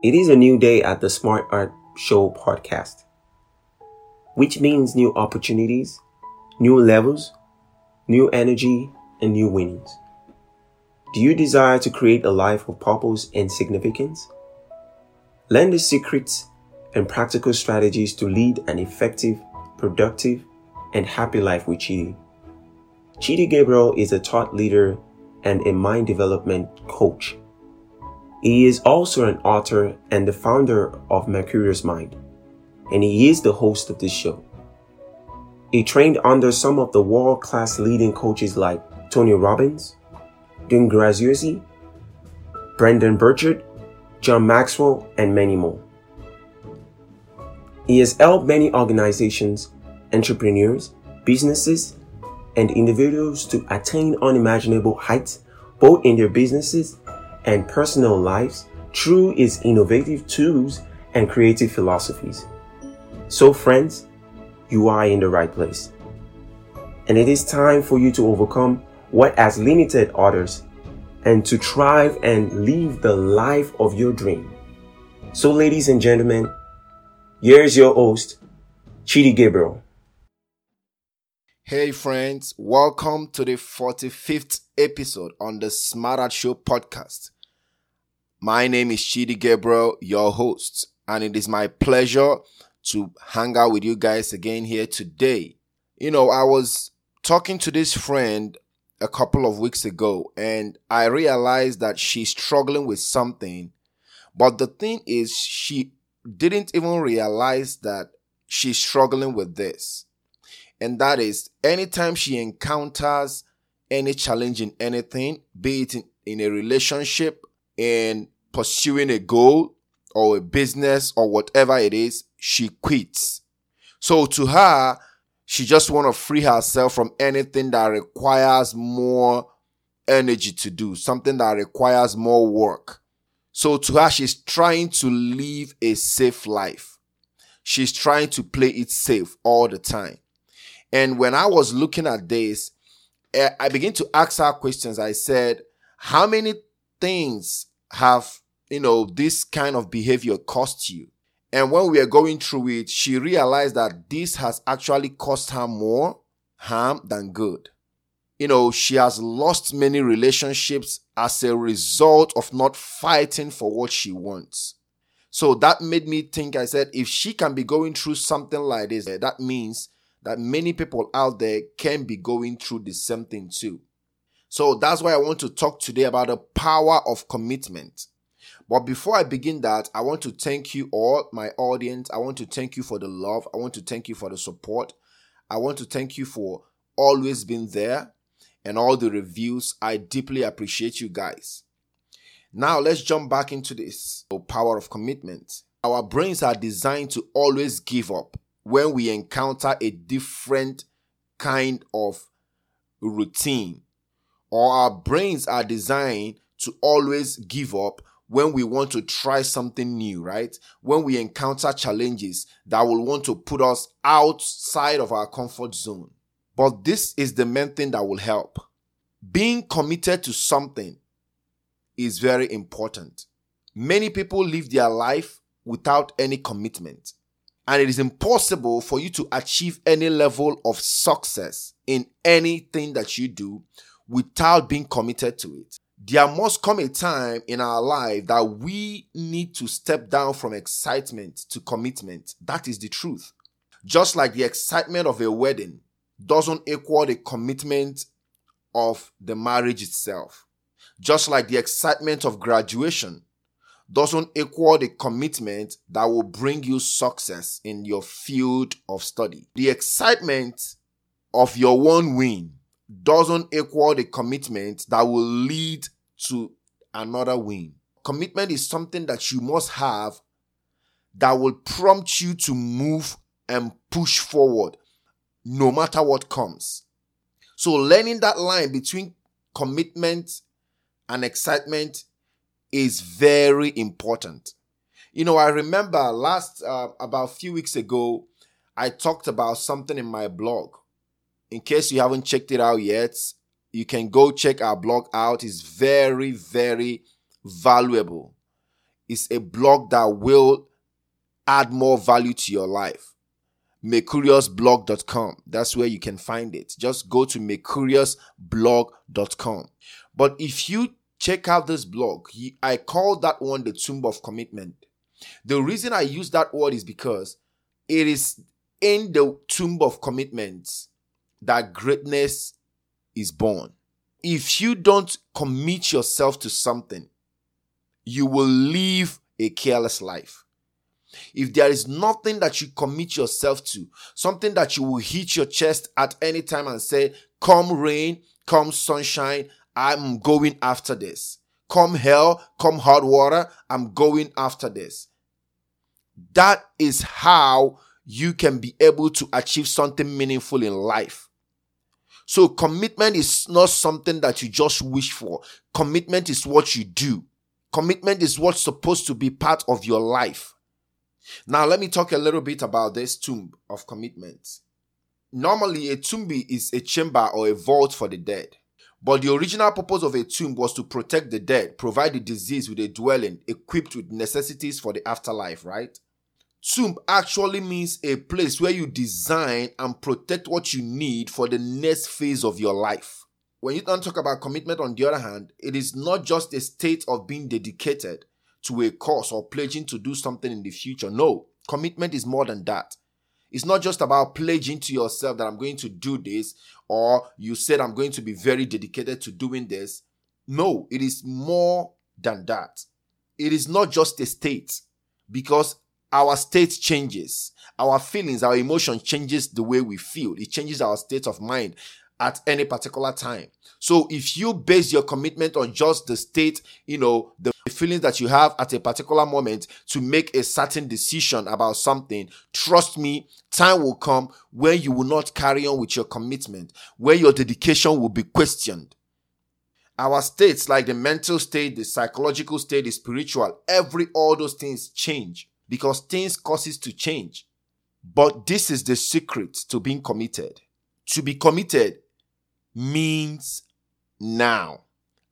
It is a new day at the Smart Art Show podcast, which means new opportunities, new levels, new energy, and new winnings. Do you desire to create a life of purpose and significance? Learn the secrets and practical strategies to lead an effective, productive, and happy life with Chidi. Chidi Gabriel is a thought leader and a mind development coach. He is also an author and the founder of Mercurius Mind, and he is the host of this show. He trained under some of the world class leading coaches like Tony Robbins, Dean Graziosi, Brendon Burchard, John Maxwell, and many more. He has helped many organizations, entrepreneurs, businesses, and individuals to attain unimaginable heights both in their businesses and personal lives through his innovative tools and creative philosophies. So, friends, you are in the right place. And it is time for you to overcome what has limited others and to thrive and live the life of your dream. So, ladies and gentlemen, here's your host, Chidi Gabriel. Hey friends, welcome to the 45th episode on the Smart Art Show podcast. My name is Chidi Gabriel, your host, and it is my pleasure to hang out with you guys again here today. You know, I was talking to this friend a couple of weeks ago and I realized that she's struggling with something. But the thing is, she didn't even realize that she's struggling with this and that is anytime she encounters any challenge in anything, be it in, in a relationship, in pursuing a goal or a business or whatever it is, she quits. So to her, she just want to free herself from anything that requires more energy to do, something that requires more work. So to her, she's trying to live a safe life. She's trying to play it safe all the time. And when I was looking at this, eh, I began to ask her questions. I said, how many things have, you know, this kind of behavior cost you? And when we are going through it, she realized that this has actually cost her more harm than good. You know, she has lost many relationships as a result of not fighting for what she wants. So that made me think, I said, if she can be going through something like this, that means that many people out there can be going through the same thing too. So that's why I want to talk today about the power of commitment. But before I begin that, I want to thank you all, my audience. I want to thank you for the love. I want to thank you for the support. I want to thank you for always being there and all the reviews. I deeply appreciate you guys. Now let's jump back into this the power of commitment. Our brains are designed to always give up when we encounter a different kind of routine or our brains are designed to always give up when we want to try something new, right? When we encounter challenges that will want to put us outside of our comfort zone. But this is the main thing that will help. Being committed to something is very important. Many people live their life without any commitment. And it is impossible for you to achieve any level of success in anything that you do without being committed to it. There must come a time in our life that we need to step down from excitement to commitment. That is the truth. Just like the excitement of a wedding doesn't equal the commitment of the marriage itself. Just like the excitement of graduation doesn't equal the commitment that will bring you success in your field of study. The excitement of your one win doesn't equal the commitment that will lead to another win. Commitment is something that you must have that will prompt you to move and push forward no matter what comes. So, learning that line between commitment and excitement is very important. You know, I remember last, uh, about a few weeks ago, I talked about something in my blog. In case you haven't checked it out yet, you can go check our blog out. It's very, very valuable. It's a blog that will add more value to your life. MercuriousBlog.com. That's where you can find it. Just go to MercuriousBlog.com. But if you check out this blog, I call that one the tomb of commitment. The reason I use that word is because it is in the tomb of commitments that greatness is born. If you don't commit yourself to something, you will live a careless life. If there is nothing that you commit yourself to, something that you will hit your chest at any time and say, Come rain, come sunshine, I'm going after this. Come hell, come hot water, I'm going after this. That is how you can be able to achieve something meaningful in life. So commitment is not something that you just wish for. Commitment is what you do. Commitment is what's supposed to be part of your life. Now, let me talk a little bit about this tomb of commitment. Normally, a tomb is a chamber or a vault for the dead. But the original purpose of a tomb was to protect the dead, provide the deceased with a dwelling equipped with necessities for the afterlife, right? Tomb actually means a place where you design and protect what you need for the next phase of your life. When you don't talk about commitment, on the other hand, it is not just a state of being dedicated to a cause or pledging to do something in the future. No, commitment is more than that. It's not just about pledging to yourself that I'm going to do this, or you said I'm going to be very dedicated to doing this. No, it is more than that. It is not just a state because our state changes. Our feelings, our emotion changes the way we feel. It changes our state of mind at any particular time. So if you base your commitment on just the state, you know, the feelings that you have at a particular moment to make a certain decision about something, trust me, time will come where you will not carry on with your commitment, where your dedication will be questioned. Our states, like the mental state, the psychological state, the spiritual, every all those things change because things causes to change. But this is the secret to being committed. To be committed means now.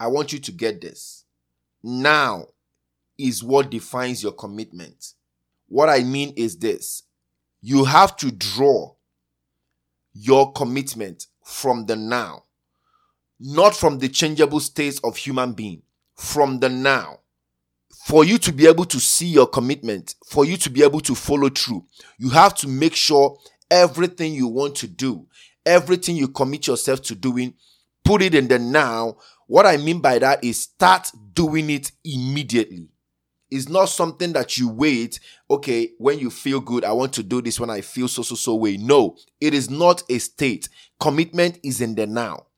I want you to get this. Now is what defines your commitment. What I mean is this. You have to draw your commitment from the now, not from the changeable states of human being, from the now for you to be able to see your commitment, for you to be able to follow through, you have to make sure everything you want to do, everything you commit yourself to doing, put it in the now. What I mean by that is start doing it immediately. It's not something that you wait, okay, when you feel good, I want to do this when I feel so, so, so way. No, it is not a state. Commitment is in the now.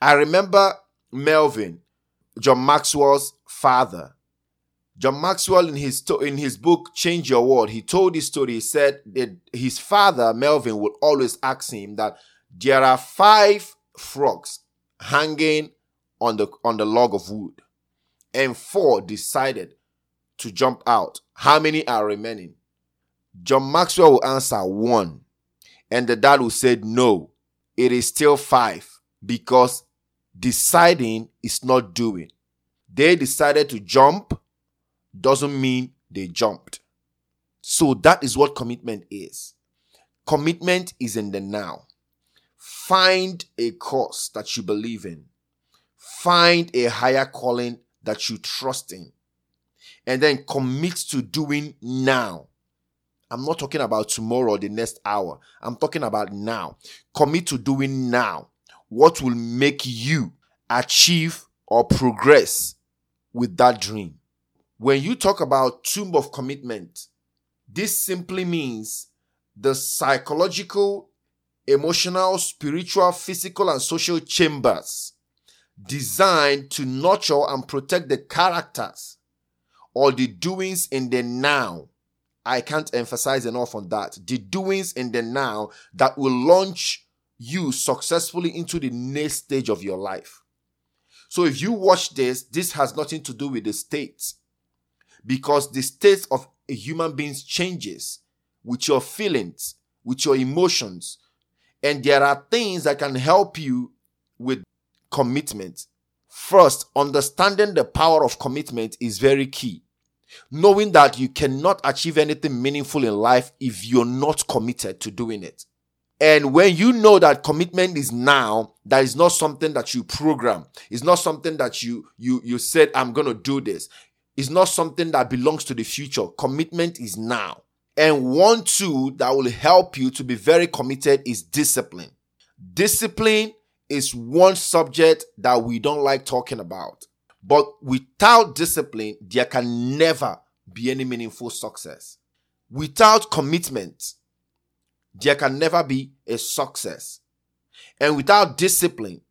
I remember Melvin, John Maxwell's father, John Maxwell, in his in his book Change Your World, he told this story. He said that his father Melvin would always ask him that there are five frogs hanging on the on the log of wood, and four decided to jump out. How many are remaining? John Maxwell will answer one, and the dad will say no. It is still five because deciding is not doing. They decided to jump doesn't mean they jumped. So that is what commitment is. Commitment is in the now. Find a cause that you believe in. Find a higher calling that you trust in. And then commit to doing now. I'm not talking about tomorrow or the next hour. I'm talking about now. Commit to doing now what will make you achieve or progress with that dream. When you talk about tomb of commitment, this simply means the psychological, emotional, spiritual, physical, and social chambers designed to nurture and protect the characters or the doings in the now. I can't emphasize enough on that. The doings in the now that will launch you successfully into the next stage of your life. So if you watch this, this has nothing to do with the states because the state of a human being changes with your feelings, with your emotions. And there are things that can help you with commitment. First, understanding the power of commitment is very key. knowing that you cannot achieve anything meaningful in life if you're not committed to doing it. And when you know that commitment is now, that is not something that you program. It's not something that you you you said I'm going to do this. It's not something that belongs to the future. Commitment is now. And one tool that will help you to be very committed is discipline. Discipline is one subject that we don't like talking about. But without discipline, there can never be any meaningful success. Without commitment, there can never be a success. And without discipline,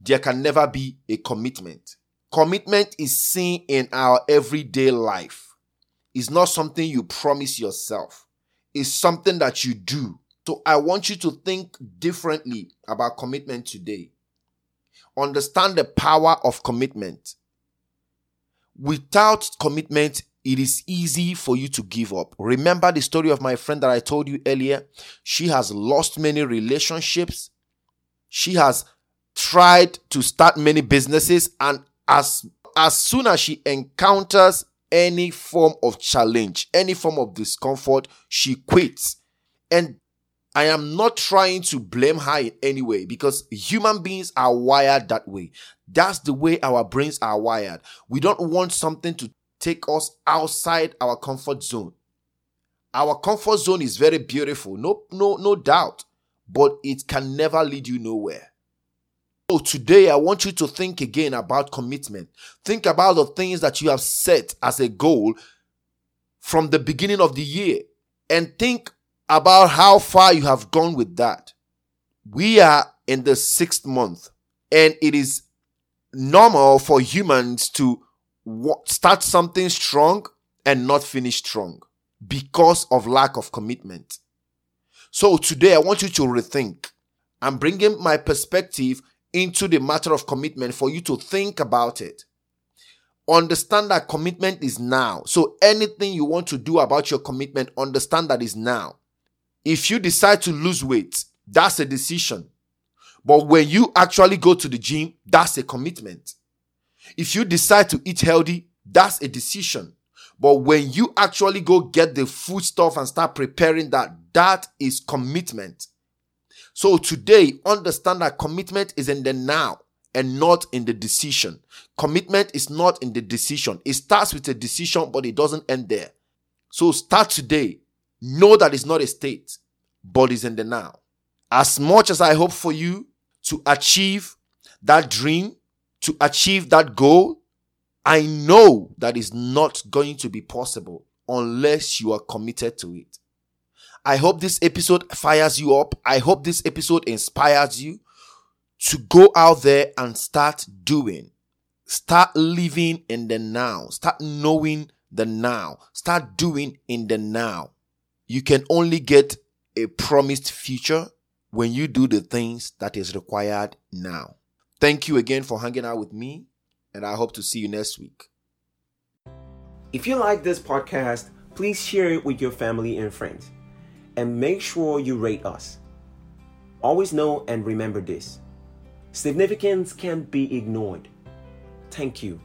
there can never be a commitment. Commitment is seen in our everyday life. It's not something you promise yourself. It's something that you do. So I want you to think differently about commitment today. Understand the power of commitment. Without commitment, it is easy for you to give up. Remember the story of my friend that I told you earlier? She has lost many relationships. She has tried to start many businesses and as as soon as she encounters any form of challenge, any form of discomfort, she quits. And I am not trying to blame her in any way because human beings are wired that way. That's the way our brains are wired. We don't want something to take us outside our comfort zone. Our comfort zone is very beautiful, no, no, no doubt, but it can never lead you nowhere. So today I want you to think again about commitment. Think about the things that you have set as a goal from the beginning of the year and think about how far you have gone with that. We are in the sixth month and it is normal for humans to start something strong and not finish strong because of lack of commitment. So today I want you to rethink. I'm bringing my perspective into the matter of commitment for you to think about it. Understand that commitment is now. So anything you want to do about your commitment, understand that is now. If you decide to lose weight, that's a decision. But when you actually go to the gym, that's a commitment. If you decide to eat healthy, that's a decision. But when you actually go get the food stuff and start preparing that, that is commitment. So today, understand that commitment is in the now and not in the decision. Commitment is not in the decision. It starts with a decision, but it doesn't end there. So start today Know that it's not a state, but it's in the now. As much as I hope for you to achieve that dream, to achieve that goal, I know that is not going to be possible unless you are committed to it. I hope this episode fires you up. I hope this episode inspires you to go out there and start doing. Start living in the now. Start knowing the now. Start doing in the now. You can only get a promised future when you do the things that is required now. Thank you again for hanging out with me, and I hope to see you next week. If you like this podcast, please share it with your family and friends, and make sure you rate us. Always know and remember this significance can't be ignored. Thank you.